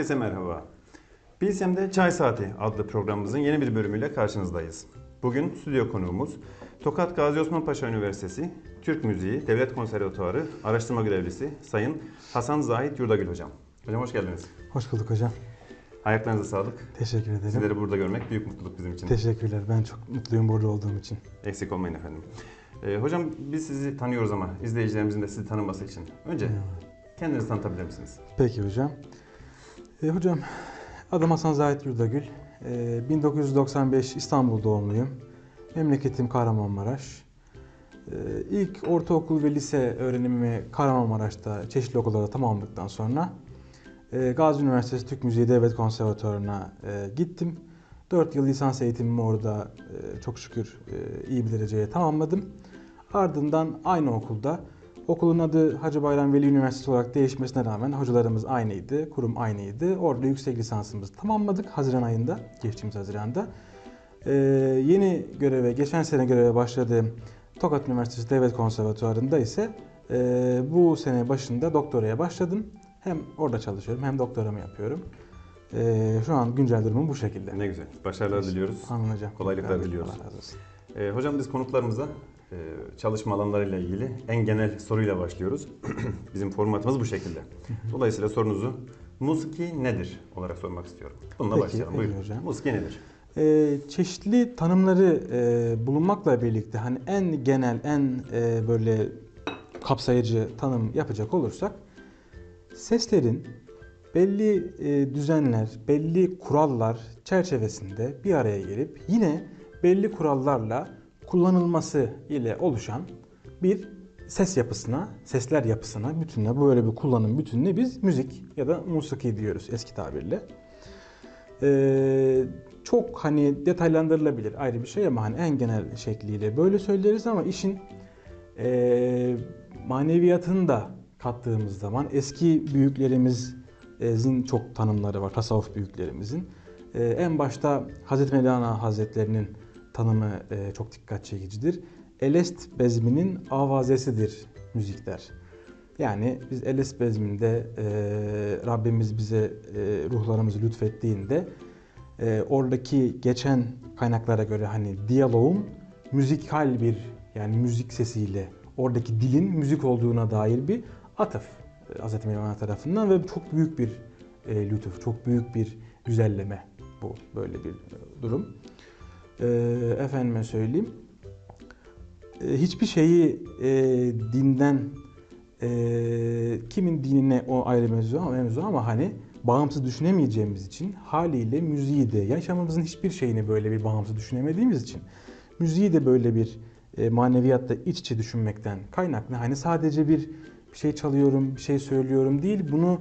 Herkese merhaba. Bilsem'de Çay Saati adlı programımızın yeni bir bölümüyle karşınızdayız. Bugün stüdyo konuğumuz Tokat Gazi Osman Paşa Üniversitesi Türk Müziği Devlet Konservatuarı araştırma görevlisi Sayın Hasan Zahit Yurdagül Hocam. Hocam hoş geldiniz. Hoş bulduk hocam. Ayaklarınıza sağlık. Teşekkür ederim. Sizleri burada görmek büyük mutluluk bizim için. Teşekkürler. Ben çok mutluyum burada olduğum için. Eksik olmayın efendim. Ee, hocam biz sizi tanıyoruz ama izleyicilerimizin de sizi tanıması için. Önce kendinizi tanıtabilir misiniz? Peki hocam. E, hocam adım Hasan Zahit Yurdagül. E, 1995 İstanbul doğumluyum. Memleketim Kahramanmaraş. E, ilk ortaokul ve lise öğrenimimi Kahramanmaraş'ta çeşitli okullarda tamamladıktan sonra e, Gazi Üniversitesi Türk Müziği Devlet Konservatuarı'na e, gittim. 4 yıl lisans eğitimimi orada e, çok şükür e, iyi bir dereceye tamamladım. Ardından aynı okulda Okulun adı Hacı Bayram Veli Üniversitesi olarak değişmesine rağmen hocalarımız aynıydı, kurum aynıydı. Orada yüksek lisansımızı tamamladık Haziran ayında, geçtiğimiz Haziran'da. Ee, yeni göreve, geçen sene göreve başladığım Tokat Üniversitesi Devlet Konservatuvarı'nda ise e, bu sene başında doktoraya başladım. Hem orada çalışıyorum hem doktoramı yapıyorum. Ee, şu an güncel durumum bu şekilde. Ne güzel. Başarılar diliyoruz. Hocam. Kolaylıklar Allah diliyoruz. razı olsun. Ee, hocam biz konuklarımıza e, çalışma alanlarıyla ilgili en genel soruyla başlıyoruz. Bizim formatımız bu şekilde. Dolayısıyla sorunuzu musiki nedir olarak sormak istiyorum. Bununla Peki, başlayalım. Buyurun. hocam. Musiki nedir? Ee, çeşitli tanımları e, bulunmakla birlikte hani en genel, en e, böyle kapsayıcı tanım yapacak olursak seslerin belli e, düzenler, belli kurallar çerçevesinde bir araya gelip yine belli kurallarla kullanılması ile oluşan bir ses yapısına, sesler yapısına, bütününe böyle bir kullanım bütününe biz müzik ya da musiki diyoruz eski tabirle. Ee, çok hani detaylandırılabilir ayrı bir şey ama hani en genel şekliyle böyle söyleriz ama işin e, maneviyatını da kattığımız zaman eski büyüklerimizin çok tanımları var, tasavvuf büyüklerimizin. Ee, en başta Hazreti Mevlana Hazretlerinin tanımı e, çok dikkat çekicidir. Elest bezminin avazesidir müzikler. Yani biz Elest bezminde e, Rabbimiz bize e, ruhlarımızı lütfettiğinde oradaki geçen kaynaklara göre hani diyaloğun müzikal bir yani müzik sesiyle oradaki dilin müzik olduğuna dair bir atıf Hz. Mevlana tarafından ve çok büyük bir e, lütuf, çok büyük bir güzelleme bu böyle bir durum. E, efendime söyleyeyim. E, hiçbir şeyi e, dinden e, kimin dinine o ayrı mevzu ama, mevzu ama hani bağımsız düşünemeyeceğimiz için haliyle müziği de yaşamımızın hiçbir şeyini böyle bir bağımsız düşünemediğimiz için müziği de böyle bir e, maneviyatta iç içe düşünmekten kaynaklı hani sadece bir bir şey çalıyorum, bir şey söylüyorum değil bunu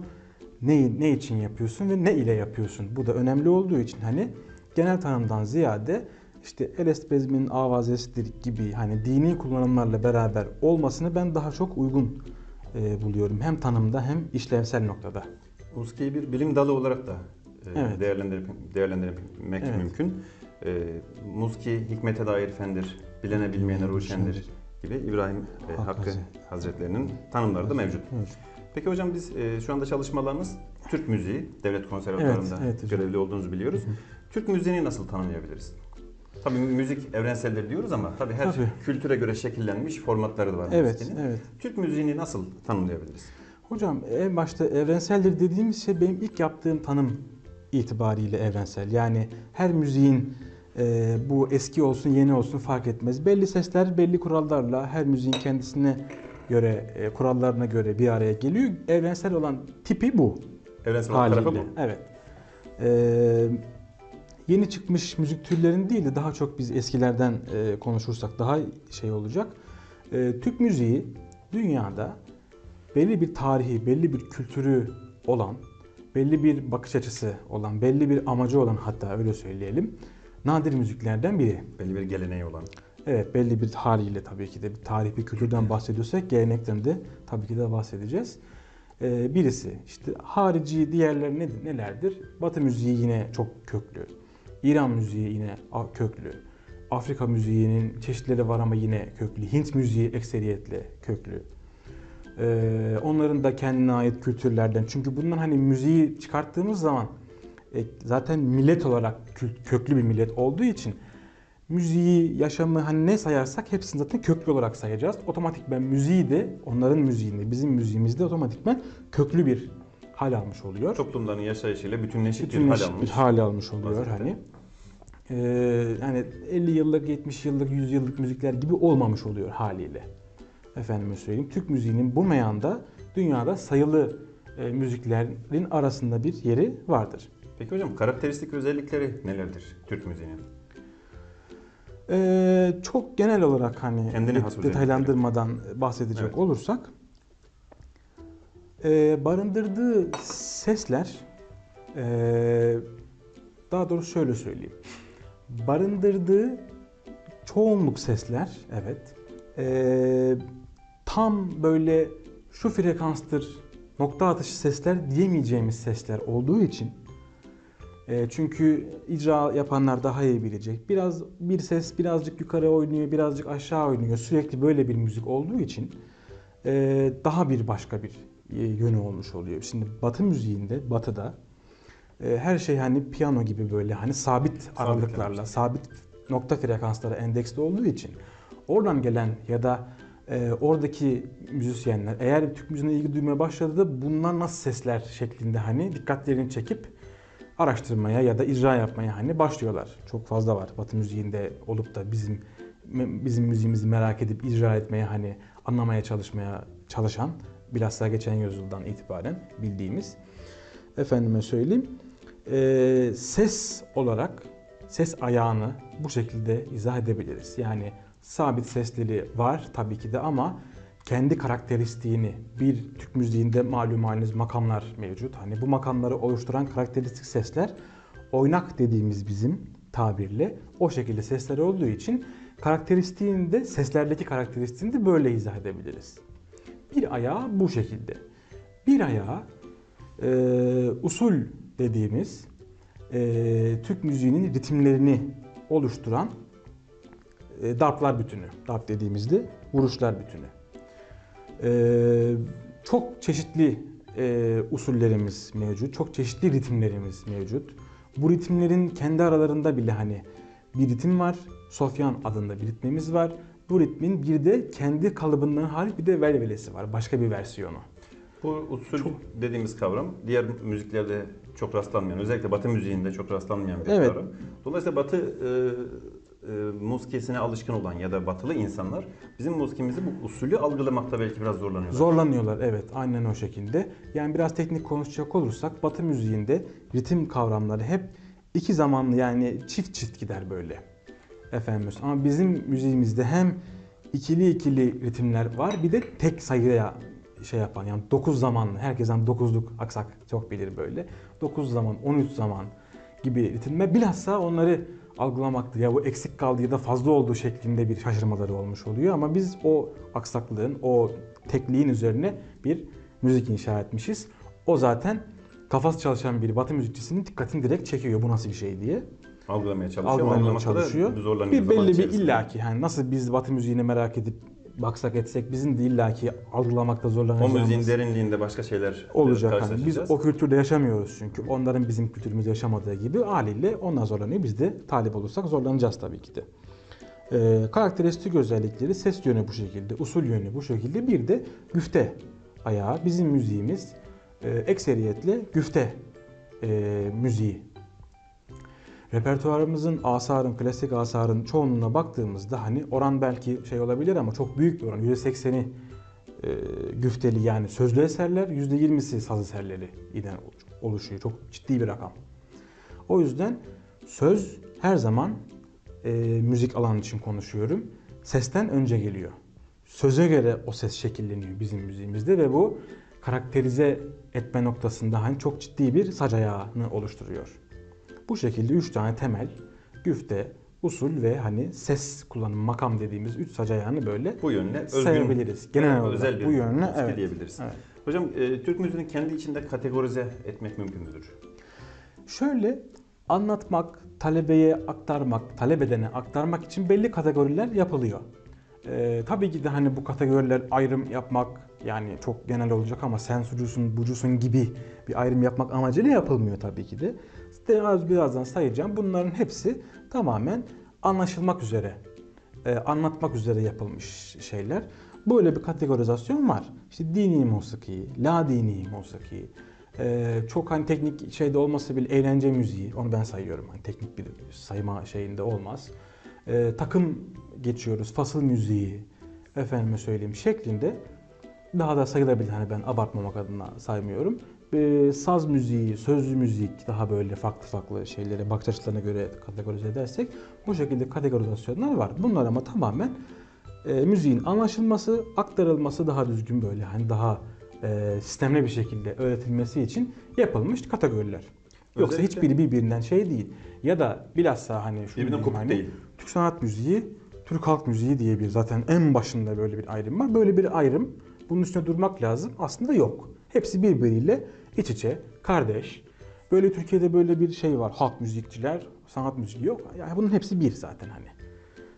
ne ne için yapıyorsun ve ne ile yapıyorsun. Bu da önemli olduğu için hani genel tanımdan ziyade işte Elest bezmin avazesidir gibi hani dini kullanımlarla beraber olmasını ben daha çok uygun e, buluyorum. Hem tanımda hem işlevsel noktada. Musikiyi bir bilim dalı olarak da e, Evet. değerlendirip, değerlendirmek Evet. mümkün. E, musiki hikmete dair fendir, bilene bilmeyene ruşendir gibi İbrahim e, Hakkı Hakkı Hazretleri. Hazretlerinin tanımları da mevcut. Evet. Peki hocam biz e, şu anda çalışmalarımız Türk müziği, devlet konservatuarında Evet, evet hocam. görevli olduğunuzu biliyoruz. Türk müziğini nasıl tanımlayabiliriz? Tabii müzik evrenseldir diyoruz ama tabii her Tabii. kültüre göre şekillenmiş formatları da var Evet, müziğin. evet. Türk müziğini nasıl tanımlayabiliriz? Hocam en başta evrenseldir dediğimiz şey benim ilk yaptığım tanım itibariyle evrensel. Yani her müziğin e, bu eski olsun yeni olsun fark etmez. Belli sesler belli kurallarla her müziğin kendisine göre e, kurallarına göre bir araya geliyor. Evrensel olan tipi bu. Evrensel olan tarafı bu. Evet. Ee, yeni çıkmış müzik türlerini değil de daha çok biz eskilerden e, konuşursak daha şey olacak. Ee, Türk müziği dünyada belli bir tarihi, belli bir kültürü olan, belli bir bakış açısı olan, belli bir amacı olan hatta öyle söyleyelim. Nadir müziklerden biri. Belli bir geleneği olan. Evet belli bir haliyle tabii ki de bir tarih bir kültürden bahsediyorsak gelenekten de tabii ki de bahsedeceğiz. Ee, birisi işte harici diğerleri ne, nelerdir? Batı müziği yine çok köklü. İran müziği yine köklü. Afrika müziğinin çeşitleri var ama yine köklü. Hint müziği ekseriyetle köklü. Ee, onların da kendine ait kültürlerden. Çünkü bundan hani müziği çıkarttığımız zaman e, zaten millet olarak kö- köklü bir millet olduğu için müziği, yaşamı hani ne sayarsak hepsini zaten köklü olarak sayacağız. Otomatikmen müziği de onların müziğinde, bizim müziğimizde otomatikmen köklü bir hal almış oluyor. Toplumların yaşayışıyla bütünleşik, bir Bütünleşik hal bir almış. hal almış oluyor vaziyette. hani. Ee, yani 50 yıllık, 70 yıllık, 100 yıllık müzikler gibi olmamış oluyor haliyle. Efendime söyleyeyim. Türk müziğinin bu meyanda dünyada sayılı e, müziklerin arasında bir yeri vardır. Peki hocam karakteristik özellikleri nelerdir Türk müziğinin? Ee, çok genel olarak hani Kendine has detaylandırmadan bahsedecek Evet. olursak e, barındırdığı sesler e, daha doğrusu şöyle söyleyeyim. Barındırdığı çoğunluk sesler evet e, tam böyle şu frekanstır nokta atışı sesler diyemeyeceğimiz sesler olduğu için çünkü icra yapanlar daha iyi bilecek. Biraz bir ses birazcık yukarı oynuyor, birazcık aşağı oynuyor. Sürekli böyle bir müzik olduğu için daha bir başka bir yönü olmuş oluyor. Şimdi Batı müziğinde, Batı'da e, her şey hani piyano gibi böyle hani sabit aralıklarla, sabit nokta frekanslara endeksli olduğu için oradan gelen ya da e, oradaki müzisyenler eğer Türk müziğine ilgi duymaya başladı da bunlar nasıl sesler şeklinde hani dikkatlerini çekip araştırmaya ya da icra yapmaya hani başlıyorlar. Çok fazla var Batı müziğinde olup da bizim bizim müziğimizi merak edip icra etmeye hani anlamaya çalışmaya çalışan bilhassa geçen yüzyıldan itibaren bildiğimiz efendime söyleyeyim eee, ses olarak ses ayağını bu şekilde izah edebiliriz. Yani sabit sesleri var tabii ki de ama kendi karakteristiğini bir Türk müziğinde malum haliniz makamlar mevcut. Hani bu makamları oluşturan karakteristik sesler oynak dediğimiz bizim tabirle o şekilde sesler olduğu için karakteristiğini de seslerdeki karakteristiğini de böyle izah edebiliriz. Bir ayağı bu şekilde. Bir ayağı e, usul dediğimiz e, Türk müziğinin ritimlerini oluşturan e, darplar bütünü. Darp dediğimizde vuruşlar bütünü. E, çok çeşitli e, usullerimiz mevcut. Çok çeşitli ritimlerimiz mevcut. Bu ritimlerin kendi aralarında bile hani bir ritim var. Sofyan adında bir ritmimiz var. Bu ritmin bir de kendi kalıbından hariç bir de velvelesi var. Başka bir versiyonu. Bu usul dediğimiz kavram diğer müziklerde çok rastlanmayan, özellikle Batı müziğinde çok rastlanmayan bir Evet. kavram. Dolayısıyla Batı e, e, muskisine alışkın olan ya da Batılı insanlar bizim muskimizi bu usulü algılamakta belki biraz zorlanıyorlar. Zorlanıyorlar evet aynen o şekilde. Yani biraz teknik konuşacak olursak Batı müziğinde ritim kavramları hep iki zamanlı yani çift çift gider böyle. Efendim ama bizim müziğimizde hem ikili ikili ritimler var bir de tek sayıya şey yapan yani 9 zamanlı herkesten 9'luk aksak çok bilir böyle. 9 zaman 13 zaman gibi ritimler bilhassa onları algılamakta ya bu eksik kaldı ya da fazla olduğu şeklinde bir şaşırmaları olmuş oluyor ama biz o aksaklığın o tekliğin üzerine bir müzik inşa etmişiz. O zaten kafası çalışan bir batı müzikçisinin dikkatini direkt çekiyor bu nasıl bir şey diye. Algılamaya çalışıyor ama Algılamaya çalışıyor. Bir belli bir illaki yani nasıl biz batı müziğini merak edip baksak etsek bizim de illaki algılamakta O zorlanacağımız müziğin derinliğinde başka şeyler olacak. Hani biz o kültürde yaşamıyoruz çünkü. Onların bizim kültürümüzde yaşamadığı gibi haliyle onlar zorlanıyor. Biz de talip olursak zorlanacağız tabii ki de. Ee, karakteristik özellikleri ses yönü bu şekilde, usul yönü bu şekilde. Bir de güfte ayağı. Bizim müziğimiz e, ekseriyetle güfte e, müziği. Repertuarımızın, asarın, klasik asarın çoğunluğuna baktığımızda hani oran belki şey olabilir ama çok büyük bir oran. %80'i e, güfteli yani sözlü eserler, %20'si saz eserleri ile oluşuyor. Çok ciddi bir rakam. O yüzden söz her zaman e, müzik alanı için konuşuyorum. Sesten önce geliyor. Söze göre o ses şekilleniyor bizim müziğimizde ve bu karakterize etme noktasında hani çok ciddi bir sac ayağını oluşturuyor. Bu şekilde üç tane temel güfte, usul ve hani ses kullanımı makam dediğimiz üç sac ayağını böyle bu yönle sayabiliriz. Genel yani olarak özel bir bu yönle evet. diyebiliriz. Evet. Hocam e, Türk müziğini kendi içinde kategorize etmek mümkün müdür? Şöyle anlatmak, talebeye aktarmak, talep edene aktarmak için belli kategoriler yapılıyor. Ee, tabii ki de hani bu kategoriler ayrım yapmak yani çok genel olacak ama sen sucusun, bucusun gibi bir ayrım yapmak amacıyla yapılmıyor tabii ki de. İşte az birazdan sayacağım. Bunların hepsi tamamen anlaşılmak üzere, e, anlatmak üzere yapılmış şeyler. Böyle bir kategorizasyon var. İşte dini musiki, la dini musiki, e, çok hani teknik şeyde olmasa bile eğlence müziği, onu ben sayıyorum. Hani teknik bir sayma şeyinde olmaz. E, takım geçiyoruz, fasıl müziği, efendime söyleyeyim şeklinde daha da sayılabilir. Hani ben abartmamak adına saymıyorum. E, saz müziği, sözlü müzik daha böyle farklı farklı şeylere bakış açılarına göre kategorize edersek bu şekilde kategorizasyonlar var. Bunlar ama tamamen e, müziğin anlaşılması, aktarılması daha düzgün böyle hani daha e, sistemli bir şekilde öğretilmesi için yapılmış kategoriler. Yoksa Özellikle- hiçbiri birbirinden şey değil. Ya da bilhassa hani kopuk hani, değil. Türk sanat müziği, Türk halk müziği diye bir zaten en başında böyle bir ayrım var. Böyle bir ayrım bunun üstüne durmak lazım. Aslında yok. Hepsi birbiriyle iç içe, kardeş. Böyle Türkiye'de böyle bir şey var. Halk müzikçiler, sanat müziği yok. Yani bunun hepsi bir zaten hani.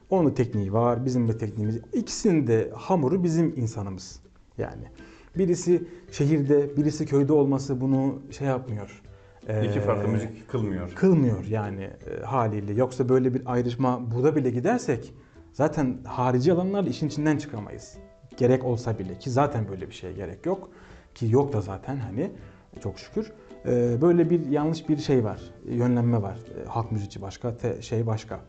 Onun da tekniği var, bizim de tekniğimiz. İkisinin de hamuru bizim insanımız. Yani birisi şehirde, birisi köyde olması bunu şey yapmıyor. İki Ee, farklı müzik kılmıyor. kılmıyor yani e, haliyle. Yoksa böyle bir ayrışma burada bile gidersek zaten harici alanlarla işin içinden çıkamayız. Gerek olsa bile ki zaten böyle bir şeye gerek yok. Ki yok da zaten hani çok şükür. E, Böyle bir yanlış bir şey var. Yönlenme var. E, Halk müziği başka, te- şey başka.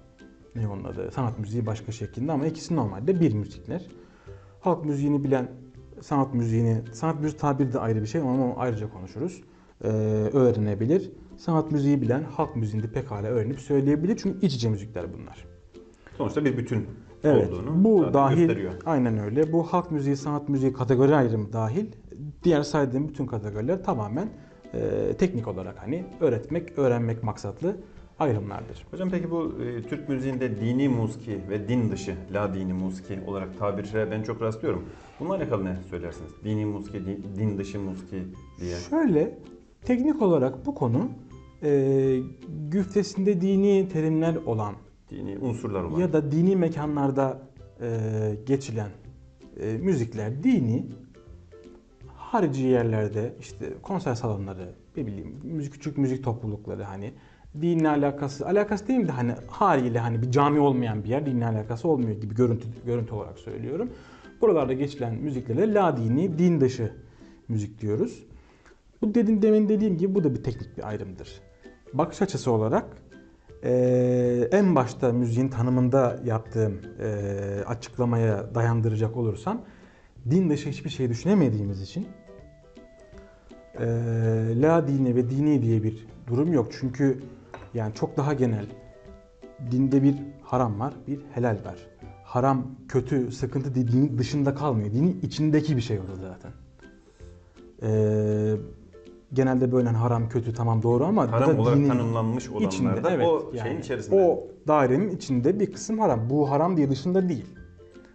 Ne onun adı? Sanat müziği başka şeklinde ama ikisi normalde bir müzikler. Halk müziğini bilen sanat müziğini, sanat müziği tabiri de ayrı bir şey ama ayrıca konuşuruz. Ee, öğrenebilir. Sanat müziği bilen halk müziğini de pekala öğrenip söyleyebilir. Çünkü iç içe müzikler bunlar. Sonuçta bir bütün Evet. olduğunu Bu dahil gösteriyor. aynen öyle. Bu halk müziği, sanat müziği kategori ayrımı dahil. Diğer saydığım bütün kategoriler tamamen e, teknik olarak hani öğretmek, öğrenmek maksatlı ayrımlardır. Hocam peki bu e, Türk müziğinde dini musiki ve din dışı, la dini musiki olarak tabirlere ben çok rastlıyorum. Bununla alakalı ne söylersiniz? Dini musiki, din, din dışı musiki diye. Şöyle teknik olarak bu konu e, güftesinde dini terimler olan Dini unsurlar olan. ya da dini mekanlarda e, geçilen e, müzikler dini harici yerlerde işte konser salonları ne bileyim müzik küçük müzik toplulukları hani dinle alakası alakası değil de hani haliyle hani bir cami olmayan bir yer dinle alakası olmuyor gibi görüntü görüntü olarak söylüyorum. Buralarda geçilen müziklere la dini din dışı müzik diyoruz. Bu dedim demin dediğim gibi bu da bir teknik bir ayrımdır. Bakış açısı olarak eee, en başta müziğin tanımında yaptığım eee, açıklamaya dayandıracak olursam din dışı hiçbir şey düşünemediğimiz için eee, la dini ve dini diye bir durum yok. Çünkü yani çok daha genel dinde bir haram var, bir helal var. Haram, kötü, sıkıntı dinin dışında kalmıyor. Dinin içindeki bir şey olur zaten. Eee, genelde böyle hani haram, kötü tamam doğru ama Haram olarak dinin tanımlanmış olanlar içinde, da evet, o yani şeyin içerisinde. O dairenin içinde bir kısım haram. Bu haram diye dışında değil.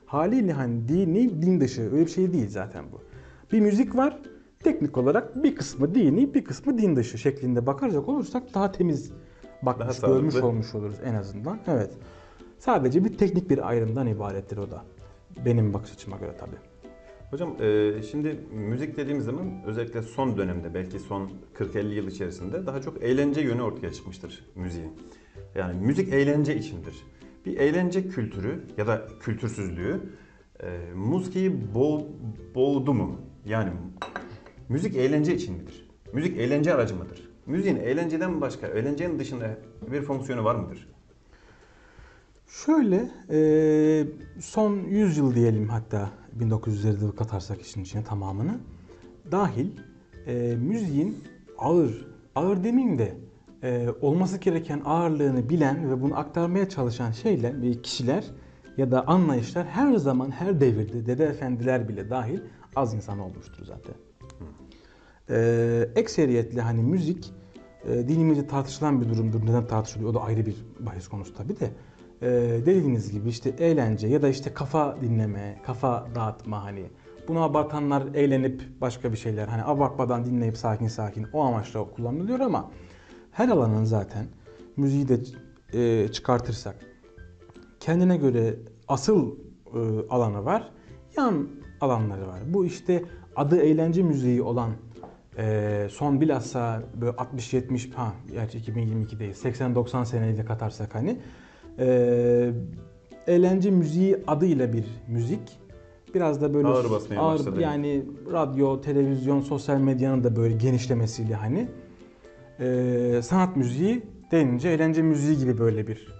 Haliyle hani dini, din dışı öyle bir şey değil zaten bu. Bir müzik var. Teknik olarak bir kısmı dini, bir kısmı din dışı şeklinde bakarsak olursak daha temiz bakmış, Daha görmüş sağlıklı. olmuş oluruz en azından. Evet. Sadece bir teknik bir ayrımdan ibarettir o da. Benim bakış açıma göre tabii. Hocam e, şimdi müzik dediğimiz zaman özellikle son dönemde belki son 40-50 yıl içerisinde daha çok eğlence yönü ortaya çıkmıştır müziğin. Yani müzik eğlence içindir. Bir eğlence kültürü ya da kültürsüzlüğü e, müziği boğ, boğdu mu? Yani müzik eğlence için midir? Müzik eğlence aracı mıdır? Müziğin eğlenceden başka, eğlencenin dışında bir fonksiyonu var mıdır? Şöyle e, son 100 yıl diyelim hatta 1900'leri de katarsak işin içine tamamını dahil e, müziğin ağır, ağır demeyeyim de e, olması gereken ağırlığını bilen ve bunu aktarmaya çalışan şeyler kişiler ya da anlayışlar her zaman her devirde dede efendiler bile dahil az insan olmuştur zaten. Ee, ekseriyetle hani müzik e, dinimizde tartışılan bir durumdur. Neden tartışılıyor? O da ayrı bir bahis konusu tabii de. Ee, dediğiniz gibi işte eğlence ya da işte kafa dinleme, kafa dağıtma hani. Bunu abartanlar eğlenip başka bir şeyler hani abartmadan dinleyip sakin sakin o amaçla kullanılıyor ama her alanın zaten müziği de e, çıkartırsak kendine göre asıl e, alanı var. Yan alanları var. Bu işte adı eğlence müziği olan e, son bilhassa böyle 60-70 ha gerçi 2022'deyiz 80-90 seneyle katarsak hani e, eğlence müziği adıyla bir müzik biraz da böyle Ağır basmaya başladı. yani radyo, televizyon, sosyal medyanın da böyle genişlemesiyle hani e, sanat müziği denince eğlence müziği gibi böyle bir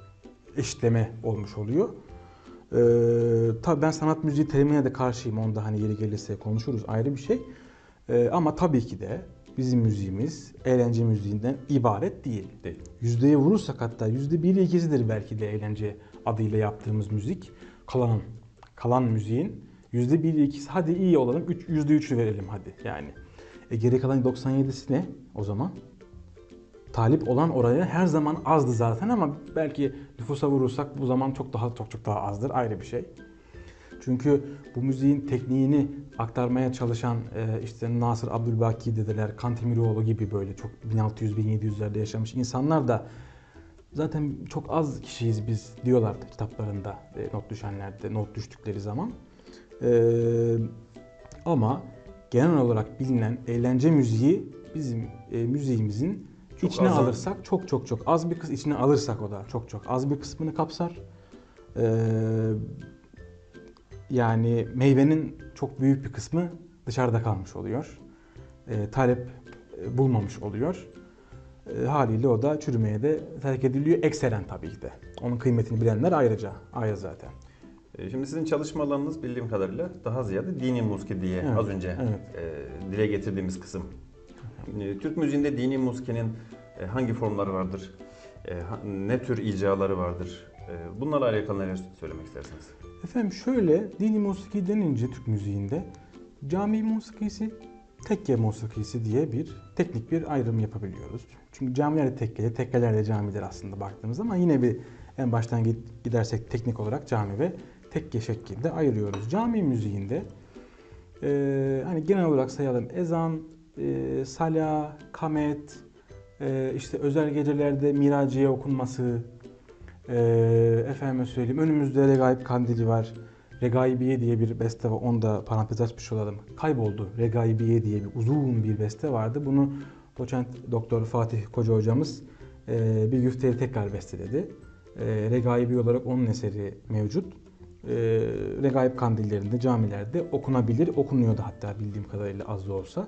eşitleme olmuş oluyor. Ee, tabii ben sanat müziği terimine de karşıyım. Onda hani yeri gelirse konuşuruz ayrı bir şey. Ee, ama tabii ki de bizim müziğimiz eğlence müziğinden ibaret değil. Değil. Yüzdeye vurursak hatta yüzde biri ikisidir belki de eğlence adıyla yaptığımız müzik. Kalan, kalan müziğin yüzde biri ikisi hadi iyi olalım yüzde üçü verelim hadi yani. E geri kalan 97'si ne o zaman? talip olan oraya her zaman azdı zaten ama belki nüfusa vurursak bu zaman çok daha çok çok daha azdır ayrı bir şey. Çünkü bu müziğin tekniğini aktarmaya çalışan e, işte Nasır Abdülbaki dedeler, Kantemiroğlu gibi böyle çok 1600-1700'lerde yaşamış insanlar da zaten çok az kişiyiz biz diyorlardı kitaplarında e, not düşenlerde, not düştükleri zaman. E, ama genel olarak bilinen eğlence müziği bizim e, müziğimizin Çok içine az- alırsak çok çok çok az bir kız içine alırsak o da çok çok az bir kısmını kapsar. Ee, yani meyvenin çok büyük bir kısmı dışarıda kalmış oluyor. Ee, talep e, bulmamış oluyor. Ee, haliyle o da çürümeye de terk ediliyor. Ekselen tabii ki de. Onun kıymetini bilenler ayrıca. Ayrı zaten. E, Şimdi sizin çalışma alanınız bildiğim kadarıyla daha ziyade dini musiki diye Evet, az önce evet. e, dile getirdiğimiz kısım. E, Türk müziğinde dini musikinin e, hangi formları vardır? E, ne tür icraları vardır? E, bunlarla alakalı neler söylemek istersiniz? Efendim şöyle dini musiki denince Türk müziğinde cami musikisi, tekke musikisi diye bir teknik bir ayrım yapabiliyoruz. Çünkü camiler de tekkeli, tekkeler de camidir aslında baktığımız zaman yine bir en baştan gidersek teknik olarak cami ve tekke şeklinde ayırıyoruz. Cami müziğinde e, hani genel olarak sayalım ezan, e, sala, kamet, e, işte özel gecelerde miraciye okunması, ee, efendime söyleyeyim önümüzde Regaib Kandili var. Regaibiye diye bir beste var. Onu da parantez açmış olalım. Kayboldu. Regaibiye diye bir uzun bir beste vardı. Bunu doçent doktor Fatih Koca hocamız e, bir güfteye tekrar besteledi. E, Regaibi olarak onun eseri mevcut. E, Regaib kandillerinde, camilerde okunabilir. Okunuyordu hatta bildiğim kadarıyla az da olsa.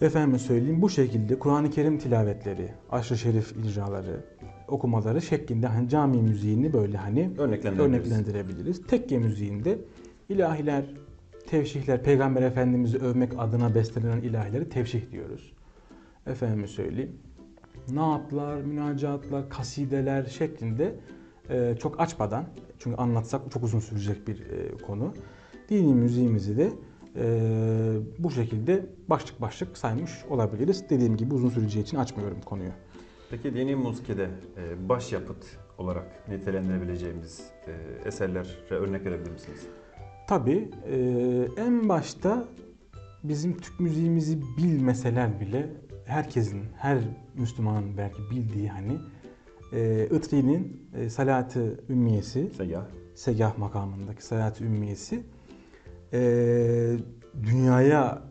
Efendime söyleyeyim bu şekilde Kur'an-ı Kerim tilavetleri, aşırı şerif icraları, okumaları şeklinde hani cami müziğini böyle hani Örneklendirebiliriz. örneklendirebiliriz. Tekke müziğinde ilahiler, tevşihler, Peygamber Efendimiz'i övmek adına bestelenen ilahileri tevşih diyoruz. Efendime söyleyeyim. Naatlar, münacatlar, kasideler şeklinde e, çok açmadan, çünkü anlatsak çok uzun sürecek bir e, konu. Dini müziğimizi de e, bu şekilde başlık başlık saymış olabiliriz. Dediğim gibi uzun süreceği için açmıyorum konuyu. Peki dini musikide e, başyapıt olarak nitelendirebileceğimiz e, eserlere örnek verebilir misiniz? Tabii e, en başta bizim Türk müziğimizi bilmeseler bile herkesin, her Müslümanın belki bildiği hani Itri'nin Salat-ı Ümmiyesi, Seyyah. Segah makamındaki Salat-ı Ümmiyesi dünyaya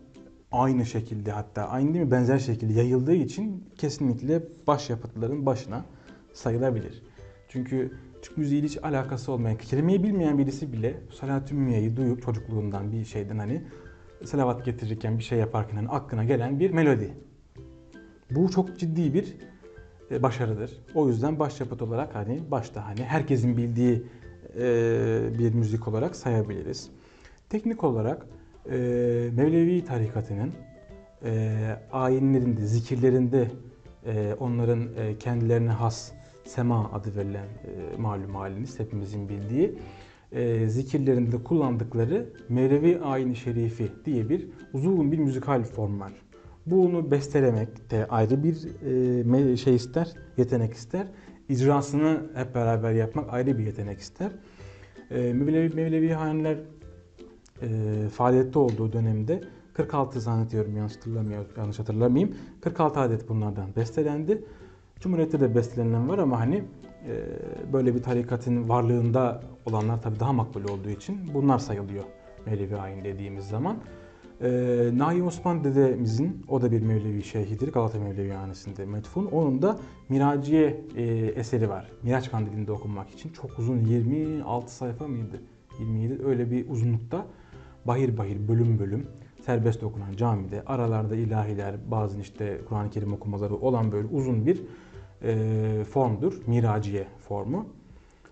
aynı şekilde hatta aynı değil mi benzer şekilde yayıldığı için kesinlikle başyapıtların başına sayılabilir. Çünkü Türk müziğiyle hiç alakası olmayan, kelimeyi bilmeyen birisi bile Salat-ı Ümmiye'yi duyup çocukluğundan bir şeyden hani salavat getirirken bir şey yaparken hani aklına gelen bir melodi. Bu çok ciddi bir e, başarıdır. O yüzden başyapıt olarak hani başta hani herkesin bildiği e, bir müzik olarak sayabiliriz. Teknik olarak e, Mevlevi tarikatının e, ayinlerinde, zikirlerinde e, onların e, kendilerine has sema adı verilen e, malum haliniz hepimizin bildiği e, zikirlerinde kullandıkları Mevlevi Ayin-i Şerifi diye bir uzun bir müzikal form var. Bunu bestelemek de ayrı bir e, şey ister, yetenek ister. İcrasını hep beraber yapmak ayrı bir yetenek ister. E, Mevlevi, Mevlevi haneler e, faaliyette olduğu dönemde 46 zannediyorum yanlış yanlış hatırlamayayım. 46 adet bunlardan bestelendi. Cumhuriyette de bestelenen var ama hani e, böyle bir tarikatın varlığında olanlar tabii daha makbul olduğu için bunlar sayılıyor Mevlevi ayin dediğimiz zaman. E, Nahi Osman dedemizin, o da bir Mevlevi şeyhidir, Galata Mevlevi Hanesi'nde metfun. Onun da Miraciye e, eseri var. Miraç Kandili'nde okunmak için. Çok uzun, 26 sayfa mıydı? 27 öyle bir uzunlukta. Bahir bahir, bölüm bölüm serbest okunan camide aralarda ilahiler, bazı işte Kur'an-ı Kerim okumaları olan böyle uzun bir e, formdur. Miraciye formu.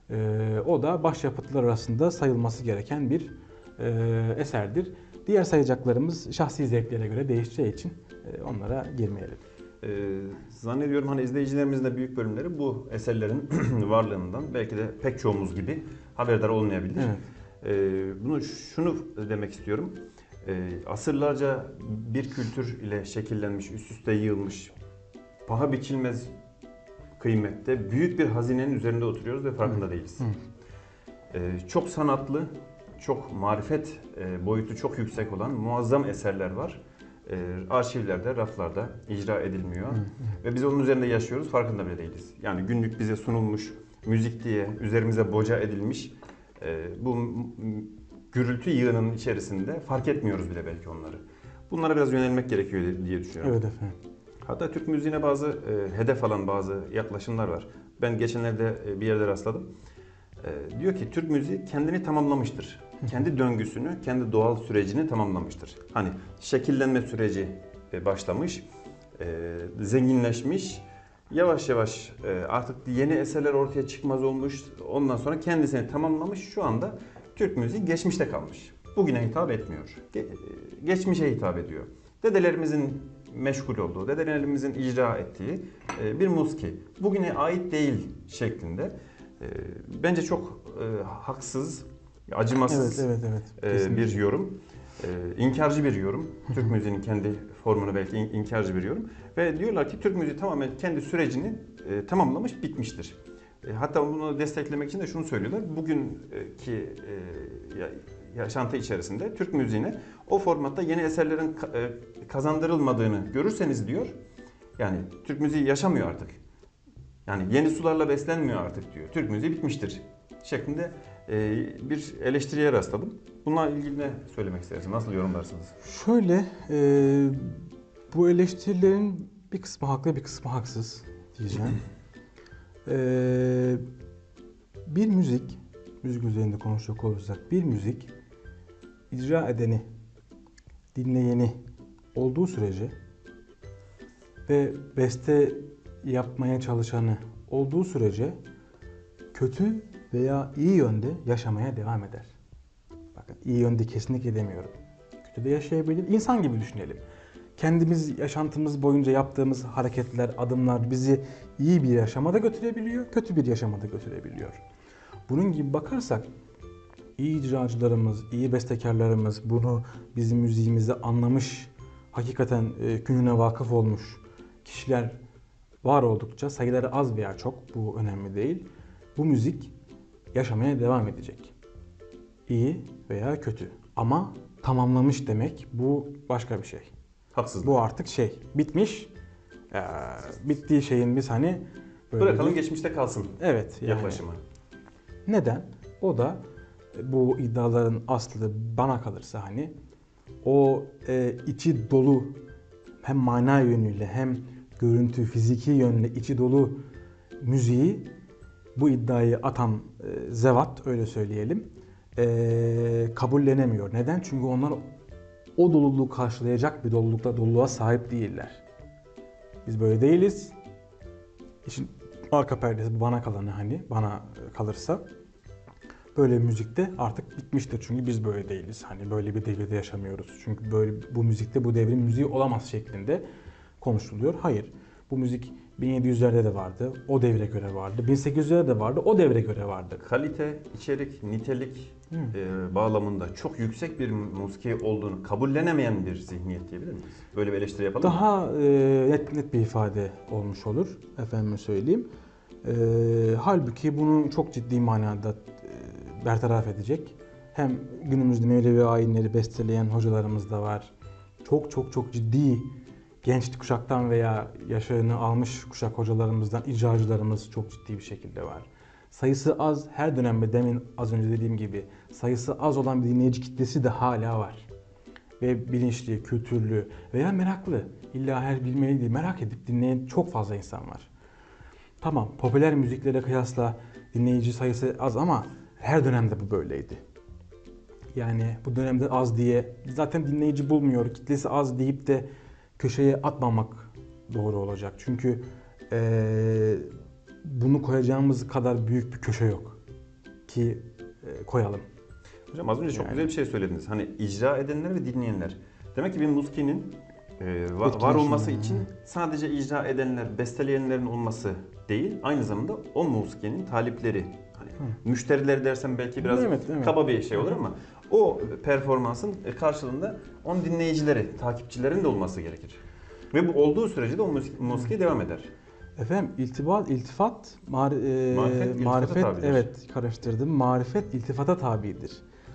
E, o da başyapıtlar arasında sayılması gereken bir e, eserdir. Diğer sayacaklarımız şahsi zevklere göre değişeceği için e, onlara girmeyelim. Ee, zannediyorum hani izleyicilerimizin de büyük bölümleri bu eserlerin varlığından belki de pek çoğumuz gibi haberdar olmayabilir. Evet. Ee, bunu şunu demek istiyorum. Ee, asırlarca bir kültür ile şekillenmiş, üst üste yığılmış, paha biçilmez kıymette büyük bir hazinenin üzerinde oturuyoruz ve farkında değiliz. Hı. Ee, çok sanatlı, çok marifet e, boyutu çok yüksek olan muazzam eserler var. Arşivlerde, raflarda icra edilmiyor. Hı. Ve biz onun üzerinde yaşıyoruz, farkında bile değiliz. Yani günlük bize sunulmuş müzik diye üzerimize boca edilmiş bu m- m- gürültü yığının içerisinde fark etmiyoruz bile belki onları. Bunlara biraz yönelmek gerekiyor diye düşünüyorum. Evet efendim. Hatta Türk müziğine bazı e, hedef alan bazı yaklaşımlar var. Ben geçenlerde e, bir yerde rastladım. E, diyor ki Türk müziği kendini tamamlamıştır. Kendi döngüsünü, kendi doğal sürecini tamamlamıştır. Hani şekillenme süreci e, başlamış, e, zenginleşmiş, yavaş yavaş e, artık yeni eserler ortaya çıkmaz olmuş. Ondan sonra kendisini tamamlamış. Şu anda Türk müziği geçmişte kalmış. Bugüne hitap etmiyor. E, geçmişe hitap ediyor. Dedelerimizin meşgul olduğu, dedelerimizin icra ettiği e, bir muski. Bugüne ait değil şeklinde. Bence çok haksız, acımasız Evet, evet, evet. bir yorum. E, inkarcı bir yorum. Türk müziğinin kendi formunu belki in- inkarcı bir yorum. Ve diyorlar ki Türk müziği tamamen kendi sürecini e, tamamlamış, bitmiştir. E, hatta bunu desteklemek için de şunu söylüyorlar. Bugünkü e, ya- yaşantı içerisinde Türk müziğine o formatta yeni eserlerin e, kazandırılmadığını görürseniz diyor. Yani Türk müziği yaşamıyor artık. Yani yeni sularla beslenmiyor artık diyor. Türk müziği bitmiştir şeklinde bir eleştiriye rastladım. Bununla ilgili ne söylemek istersiniz? Nasıl yorumlarsınız? Şöyle, e, bu eleştirilerin bir kısmı haklı bir kısmı haksız diyeceğim. E, bir müzik, müzik üzerinde konuşacak olursak bir müzik icra edeni, dinleyeni olduğu sürece ve beste yapmaya çalışanı olduğu sürece kötü veya iyi yönde yaşamaya devam eder. Bakın iyi yönde kesinlikle demiyorum. Kötü de yaşayabilir. İnsan gibi düşünelim. Kendimiz yaşantımız boyunca yaptığımız hareketler, adımlar bizi iyi bir yaşama da götürebiliyor, kötü bir yaşama da götürebiliyor. Bunun gibi bakarsak iyi icracılarımız, iyi bestekarlarımız bunu bizim müziğimizde anlamış, hakikaten e, kününe vakıf olmuş kişiler var oldukça sayıları az veya çok bu önemli değil. Bu müzik yaşamaya devam edecek. İyi veya kötü. Ama tamamlamış demek bu başka bir şey. Haksızlık. Bu artık şey bitmiş. Ee, bittiği şeyin biz hani böyle Bırakalım bir- geçmişte kalsın Evet yani. yaklaşımı. Neden? O da e, bu iddiaların aslı bana kalırsa hani o e, içi dolu hem mana yönüyle hem görüntü fiziki yönle içi dolu müziği bu iddiayı atan e, zevat öyle söyleyelim e, kabullenemiyor. Neden? Çünkü onlar o doluluğu karşılayacak bir dolulukta doluluğa sahip değiller. Biz böyle değiliz. İşin arka perdesi bana kalanı hani bana kalırsa böyle müzikte artık bitmiştir çünkü biz böyle değiliz. Hani böyle bir devirde yaşamıyoruz. Çünkü böyle bu müzikte bu devrin müziği olamaz şeklinde konuşuluyor. Hayır. Bu müzik 1700'lerde de vardı. O devre göre vardı. 1800'lerde de vardı. O devre göre vardı. Kalite, içerik, nitelik Hı. e, bağlamında çok yüksek bir musiki olduğunu kabullenemeyen bir zihniyet diyebilir miyiz? Böyle bir eleştiri yapalım mı? Daha e, net, net bir ifade olmuş olur. Efendime söyleyeyim. E, halbuki bunu çok ciddi manada e, bertaraf edecek. Hem günümüzde Mevlevi ayinleri besteleyen hocalarımız da var. Çok çok çok ciddi genç kuşaktan veya yaşını almış kuşak hocalarımızdan icracılarımız çok ciddi bir şekilde var. Sayısı az, her dönemde demin az önce dediğim gibi sayısı az olan bir dinleyici kitlesi de hala var. Ve bilinçli, kültürlü veya meraklı, illa her bilmeli değil, merak edip dinleyen çok fazla insan var. Tamam, popüler müziklere kıyasla dinleyici sayısı az ama her dönemde bu böyleydi. Yani bu dönemde az diye zaten dinleyici bulmuyor, kitlesi az deyip de köşeye atmamak doğru olacak. Çünkü eee, bunu koyacağımız kadar büyük bir köşe yok ki e, koyalım. Hocam az önce çok Yani. güzel bir şey söylediniz. Hani icra edenler ve dinleyenler. Demek ki bir muskinin e, va- var Etkileşimi, olması hı. için sadece icra edenler, besteleyenlerin olması değil, aynı zamanda o muskinin talipleri, hani müşterileri dersem belki biraz Evet, evet. kaba bir şey olur ama o performansın karşılığında onun dinleyicileri, takipçilerin de olması gerekir. Ve bu olduğu sürece de o musiki, musiki devam eder. Efendim iltibat, iltifat, mar- e, Marifet, marifet tabidir. evet karıştırdım. Marifet iltifata tabidir.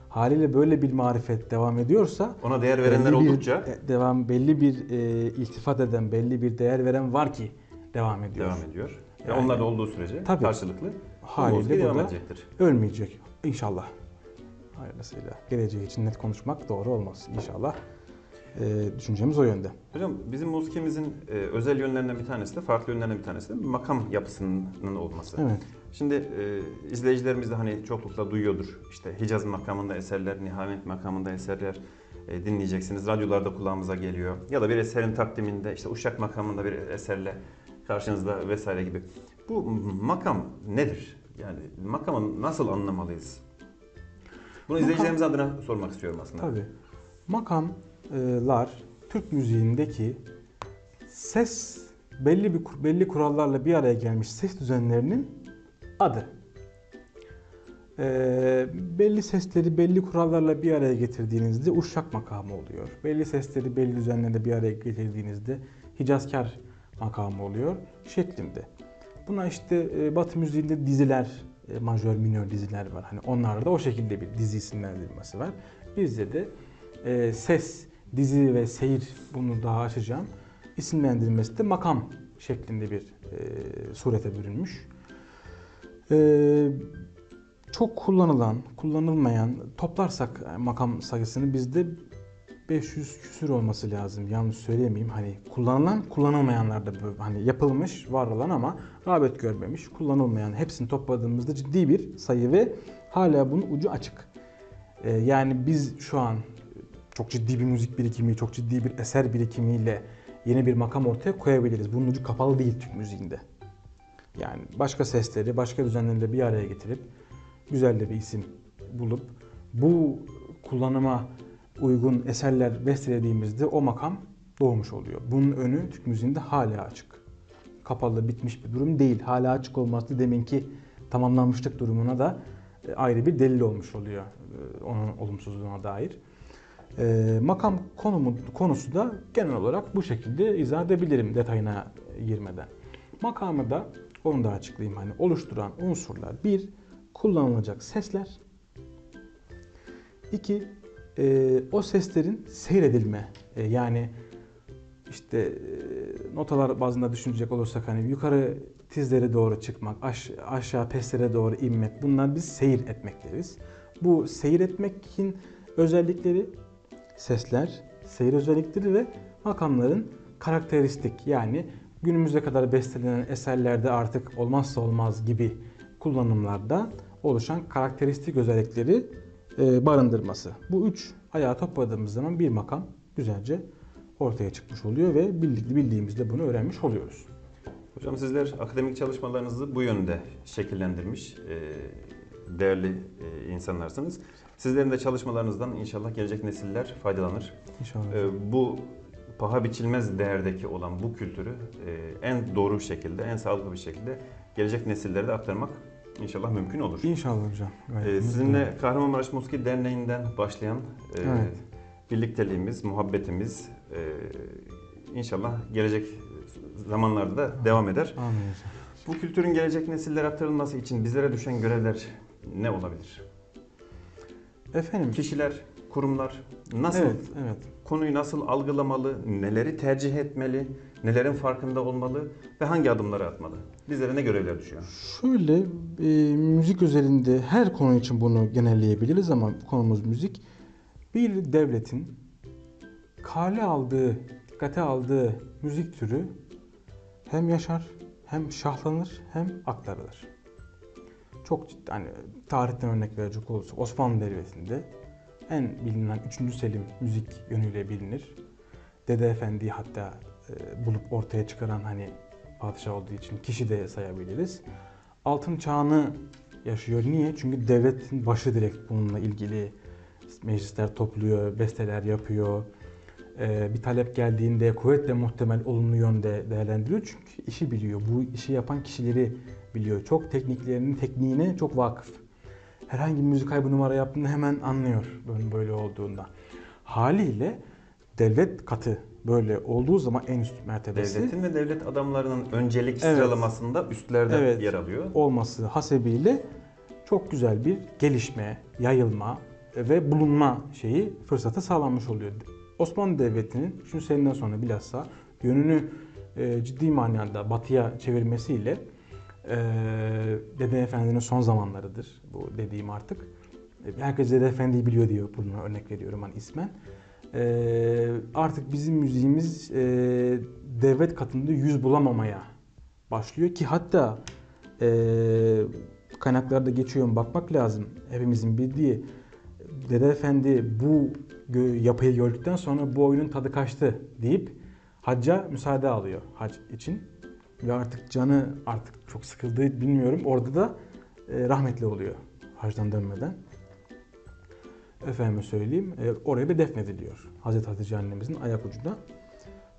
Haliyle böyle bir marifet devam ediyorsa Ona değer verenler belli bir- oldukça e, devam belli bir e, iltifat eden, belli bir değer veren var ki devam ediyor. devam ediyor. Ve Yani- onlar da olduğu sürece Tabii. karşılıklı bu Haliyle musiki devam edecektir. Ölmeyecek inşallah. Hayırlısıyla. Geleceği için net konuşmak doğru olmaz inşallah. E, düşüncemiz o yönde. Hocam bizim muskimizin e, özel yönlerinden bir tanesi de farklı yönlerinden bir tanesi de makam yapısının olması. Evet. Şimdi e, izleyicilerimiz de hani çoklukla duyuyordur. İşte Hicaz makamında eserler, Nihamet makamında eserler e, dinleyeceksiniz. Radyolarda kulağımıza geliyor. Ya da bir eserin takdiminde işte Uşak makamında bir eserle karşınızda vesaire gibi. Bu makam nedir? Yani makamı nasıl anlamalıyız? Bunu Makam- izleyicilerimiz adına sormak istiyorum aslında. Tabii. Makamlar Türk müziğindeki ses belli bir belli kurallarla bir araya gelmiş ses düzenlerinin adı. Ee, belli sesleri belli kurallarla bir araya getirdiğinizde uşak makamı oluyor. Belli sesleri belli düzenlerle bir araya getirdiğinizde hicazkar makamı oluyor şeklinde. Buna işte e, Batı müziğinde diziler, majör minör diziler var. Hani onlarda da o şekilde bir dizi isimlendirilmesi var. Bizde de e, ses, dizi ve seyir bunu daha açacağım. İsimlendirilmesi de makam şeklinde bir e, surete bürünmüş. E, çok kullanılan, kullanılmayan toplarsak e, makam sayısını bizde 500 küsür olması lazım. Yanlış söyleyemeyeyim. Hani kullanılan, kullanılmayanlar da böyle hani yapılmış, var olan ama rağbet görmemiş, kullanılmayan hepsini topladığımızda ciddi bir sayı ve hala bunun ucu açık. Ee, yani biz şu an çok ciddi bir müzik birikimi, çok ciddi bir eser birikimiyle yeni bir makam ortaya koyabiliriz. Bunun ucu kapalı değil Türk müziğinde. Yani başka sesleri, başka düzenleri bir araya getirip güzel de bir isim bulup bu kullanıma uygun eserler bestelediğimizde o makam doğmuş oluyor. Bunun önü Türk müziğinde hala açık. Kapalı, bitmiş bir durum değil. Hala açık olması deminki tamamlanmışlık durumuna da e, ayrı bir delil olmuş oluyor e, onun olumsuzluğuna dair. E, makam konumu, konusu da genel olarak bu şekilde izah edebilirim detayına girmeden. Makamı da onu da açıklayayım hani oluşturan unsurlar bir kullanılacak sesler iki e, o seslerin seyredilme e, yani işte e, notalar bazında düşünecek olursak hani yukarı tizlere doğru çıkmak, aş- aşağı peslere doğru inmek bunlar biz seyir etmek deriz. Bu seyir etmekin özellikleri sesler, seyir özellikleri ve makamların karakteristik yani günümüze kadar bestelenen eserlerde artık olmazsa olmaz gibi kullanımlarda oluşan karakteristik özellikleri barındırması. Bu üç ayağı topladığımız zaman bir makam güzelce ortaya çıkmış oluyor ve bildik- bildiğimizde bunu öğrenmiş oluyoruz. Hocam sizler akademik çalışmalarınızı bu yönde şekillendirmiş e, değerli e, insanlarsınız. Sizlerin de çalışmalarınızdan inşallah gelecek nesiller faydalanır. İnşallah. E, Bu paha biçilmez değerdeki olan bu kültürü e, en doğru şekilde, en sağlıklı bir şekilde gelecek nesillere de aktarmak inşallah mümkün olur. İnşallah hocam. E, Gayet Sizinle. Kahramanmaraş Muski Derneği'nden başlayan e, Evet. birlikteliğimiz, muhabbetimiz e, inşallah gelecek zamanlarda da devam eder. Amin hocam. Bu kültürün gelecek nesillere aktarılması için bizlere düşen görevler ne olabilir? Efendim Kişiler, kurumlar nasıl evet, evet. Konuyu nasıl algılamalı, neleri tercih etmeli, nelerin farkında olmalı ve hangi adımları atmalı? Bizlere ne görevler düşüyor? Şöyle e, müzik özelinde her konu için bunu genelleyebiliriz ama konumuz müzik. Bir devletin kale aldığı, dikkate aldığı müzik türü hem yaşar, hem şahlanır, hem aktarılır. Çok ciddi, hani tarihten örnek verecek olursak Osmanlı Devleti'nde en bilinen 3. Selim müzik yönüyle bilinir. Dede Efendi'yi hatta e, bulup ortaya çıkaran hani padişah olduğu için kişi de sayabiliriz. Altın çağını yaşıyor. Niye? Çünkü devletin başı direkt bununla ilgili meclisler topluyor, besteler yapıyor. Ee, bir talep geldiğinde kuvvetle muhtemel olumlu yönde değerlendiriyor. Çünkü işi biliyor. Bu işi yapan kişileri biliyor. Çok tekniklerinin tekniğine çok vakıf. Herhangi bir müzikal bir numara yaptığında hemen anlıyor bunun böyle olduğunda. Haliyle devlet katı böyle olduğu zaman en üst mertebesi Devletin ve devlet adamlarının öncelik Evet. sıralamasında üstlerde Evet. yer alıyor. olması hasebiyle çok güzel bir gelişme, yayılma ve bulunma şeyi fırsatı sağlanmış oluyor. Osmanlı Devleti'nin şu seneden sonra bilhassa yönünü e, ciddi manada batıya çevirmesiyle e, Dede Efendi'nin son zamanlarıdır bu dediğim artık. E, Herkes Dede Efendi'yi biliyor diyor bunu örnek veriyorum hani ismen. E, artık bizim müziğimiz e, devlet katında yüz bulamamaya başlıyor ki hatta e, kaynaklarda geçiyor mu bakmak lazım. Hepimizin bildiği Dede Efendi bu yapıyı gördükten sonra bu oyunun tadı kaçtı deyip hacca müsaade alıyor hac için. Ve artık canı artık çok sıkıldığı bilmiyorum. Orada da e, rahmetli oluyor hacdan dönmeden. Efendime söyleyeyim e, oraya bir defnediliyor. Hazreti Hatice annemizin ayak ucunda.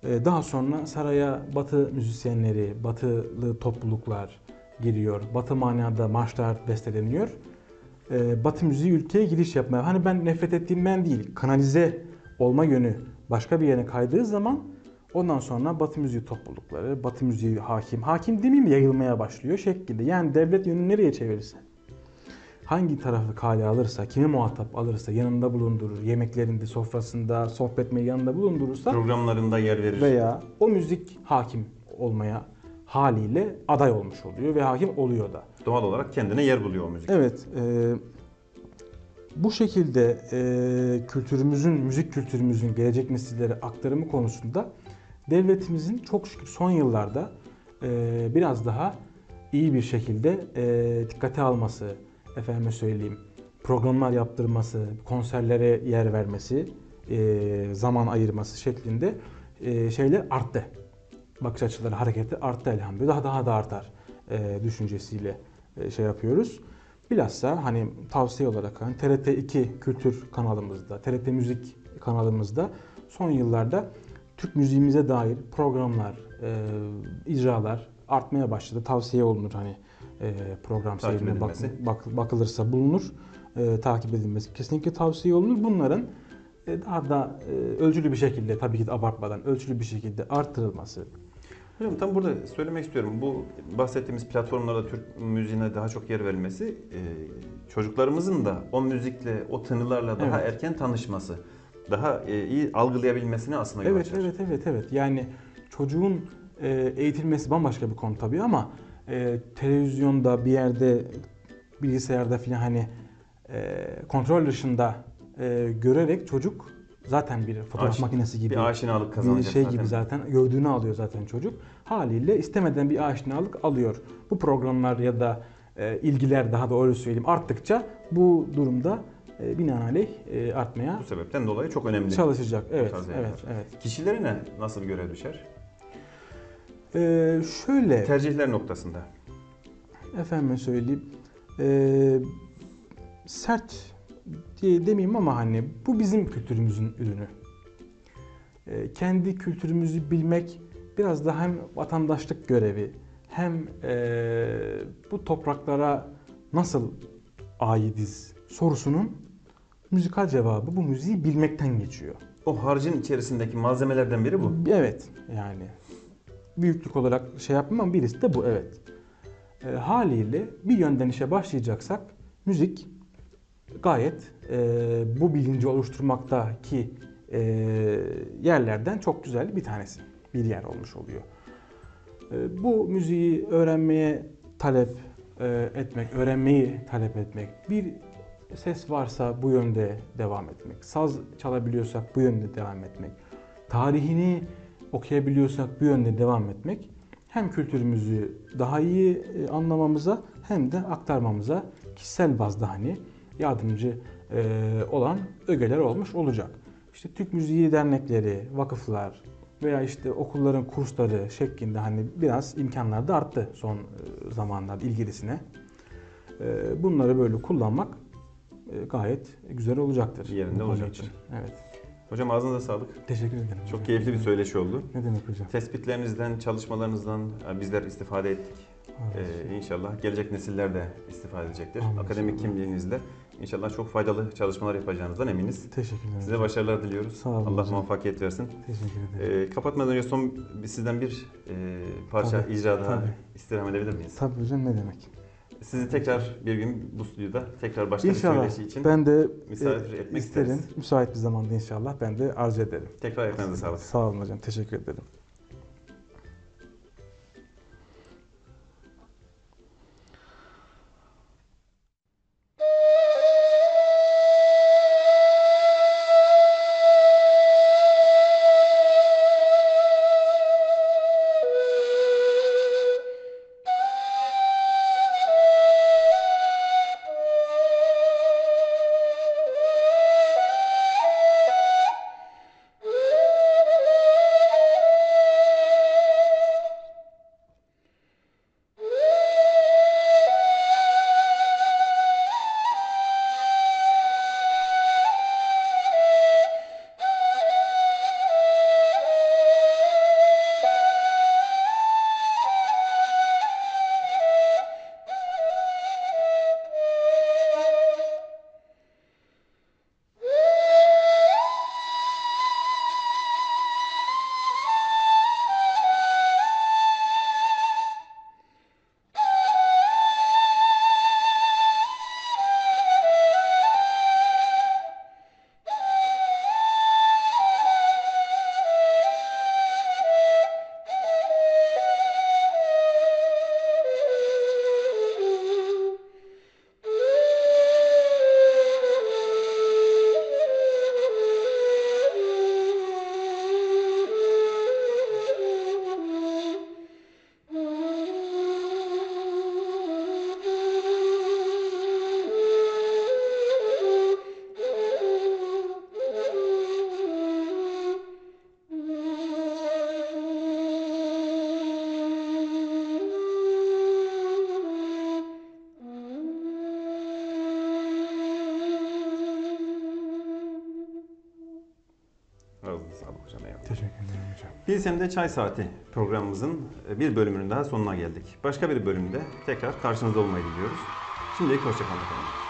E, daha sonra saraya batı müzisyenleri, batılı topluluklar giriyor. Batı manada marşlar besteleniyor. E, batı müziği ülkeye giriş yapmaya. Hani ben nefret ettiğimden değil, kanalize olma yönü başka bir yere kaydığı zaman ondan sonra batı müziği toplulukları, batı müziği hakim, hakim demeyeyim de yayılmaya başlıyor şeklinde. Yani devlet yönünü nereye çevirirse hangi tarafı kale alırsa, kimi muhatap alırsa, yanında bulundurur, yemeklerinde, sofrasında, sohbet yanında bulundurursa Programlarında yer verir. veya o müzik hakim olmaya haliyle aday olmuş oluyor ve hakim oluyor da. Doğal olarak kendine yer buluyor o müzik. Evet, e, bu şekilde e, kültürümüzün, müzik kültürümüzün gelecek nesillere aktarımı konusunda devletimizin çok şükür son yıllarda e, biraz daha iyi bir şekilde e, dikkate alması, efendime söyleyeyim, programlar yaptırması, konserlere yer vermesi, e, zaman ayırması şeklinde e, şeyler arttı. Bakış açıları, hareketi arttı elhamdülillah. Daha daha da artar e, düşüncesiyle e, şey yapıyoruz. Bilhassa hani tavsiye olarak hani TRT2 kültür kanalımızda, TRT Müzik kanalımızda son yıllarda Türk müziğimize dair programlar, e, icralar artmaya başladı. Tavsiye olunur hani e, program Takip seyrine bak, bak- bakılırsa bulunur. E, takip edilmesi kesinlikle tavsiye olunur. Bunların e, daha da e, ölçülü bir şekilde tabii ki de abartmadan ölçülü bir şekilde arttırılması. Hocam tam burada söylemek istiyorum. Bu bahsettiğimiz platformlarda Türk müziğine daha çok yer verilmesi e, çocuklarımızın da o müzikle, o tınılarla daha Evet. erken tanışması, daha e, iyi algılayabilmesine aslında yol Evet, açar. evet, evet, evet. Yani çocuğun e, eğitilmesi bambaşka bir konu tabii ama e, televizyonda bir yerde bilgisayarda falan hani e, kontrol dışında e, görerek çocuk zaten bir fotoğraf Aşina- makinesi gibi Bir aşinalık bir kazanacak şey zaten. gibi zaten gördüğünü alıyor zaten çocuk. Haliyle istemeden bir aşinalık alıyor. Bu programlar ya da e, ilgiler daha doğru söyleyeyim arttıkça bu durumda e, binaenaleyh e, artmaya Bu sebepten dolayı çok önemli. çalışacak. Evet, tarz evet, yayınlar. evet. Kişilere ne, nasıl bir görev düşer? Ee, şöyle Tercihler noktasında. efendim söyleyeyim ee, sert diye demeyeyim ama hani bu bizim kültürümüzün ürünü. Ee, kendi kültürümüzü bilmek biraz da hem vatandaşlık görevi hem ee, bu topraklara nasıl aidiz sorusunun müzikal cevabı bu müziği bilmekten geçiyor. O harcın içerisindeki malzemelerden biri bu. Evet yani büyüklük olarak şey yapmam birisi de bu evet. E, haliyle bir yönden işe başlayacaksak müzik gayet e, bu bilinci oluşturmaktaki e, yerlerden çok güzel bir tanesi. Bir yer olmuş oluyor. E, bu müziği öğrenmeye talep e, etmek, öğrenmeyi talep etmek, bir ses varsa bu yönde devam etmek, saz çalabiliyorsak bu yönde devam etmek, tarihini okuyabiliyorsak bu yönde devam etmek hem kültürümüzü daha iyi e, anlamamıza hem de aktarmamıza kişisel bazda hani yardımcı e, olan ögeler olmuş olacak. İşte Türk Müziği dernekleri, vakıflar veya işte okulların kursları şeklinde hani biraz imkanlar da arttı son e, zamanlarda ilgilisine. Bunları böyle kullanmak gayet güzel olacaktır. Yerinde olacaktır. için. Evet. Hocam ağzınıza sağlık. Teşekkür ederim. Çok hocam. keyifli bir söyleşi oldu. Ne demek hocam? Tespitlerinizden, çalışmalarınızdan e, bizler istifade ettik. Evet. Ee, inşallah gelecek nesiller de istifade edecektir. Amin Akademik inşallah. kimliğinizle inşallah çok faydalı çalışmalar yapacağınızdan eminiz. Teşekkür ederim. Size başarılar diliyoruz. Sağ olun Allah hocam. muvaffakiyet versin. Teşekkür ederim. Ee, kapatmadan önce son sizden bir e, parça Tabii, icra daha tabii. istirham edebilir miyiz? Tabii hocam ne demek? Sizi tekrar bir gün bu stüdyoda tekrar başka bir İnşallah söyleşi için ben de misafir e, etmek isterim. isteriz. Müsait bir zamanda inşallah ben de arzu ederim. Tekrar ayaklarınıza sağlık. Sağ olun hocam. Teşekkür ederim. Bilsem'de Çay Saati programımızın e, bir bölümünün daha sonuna geldik. Başka bir bölümde tekrar karşınızda olmayı diliyoruz. Şimdilik hoşçakalın efendim.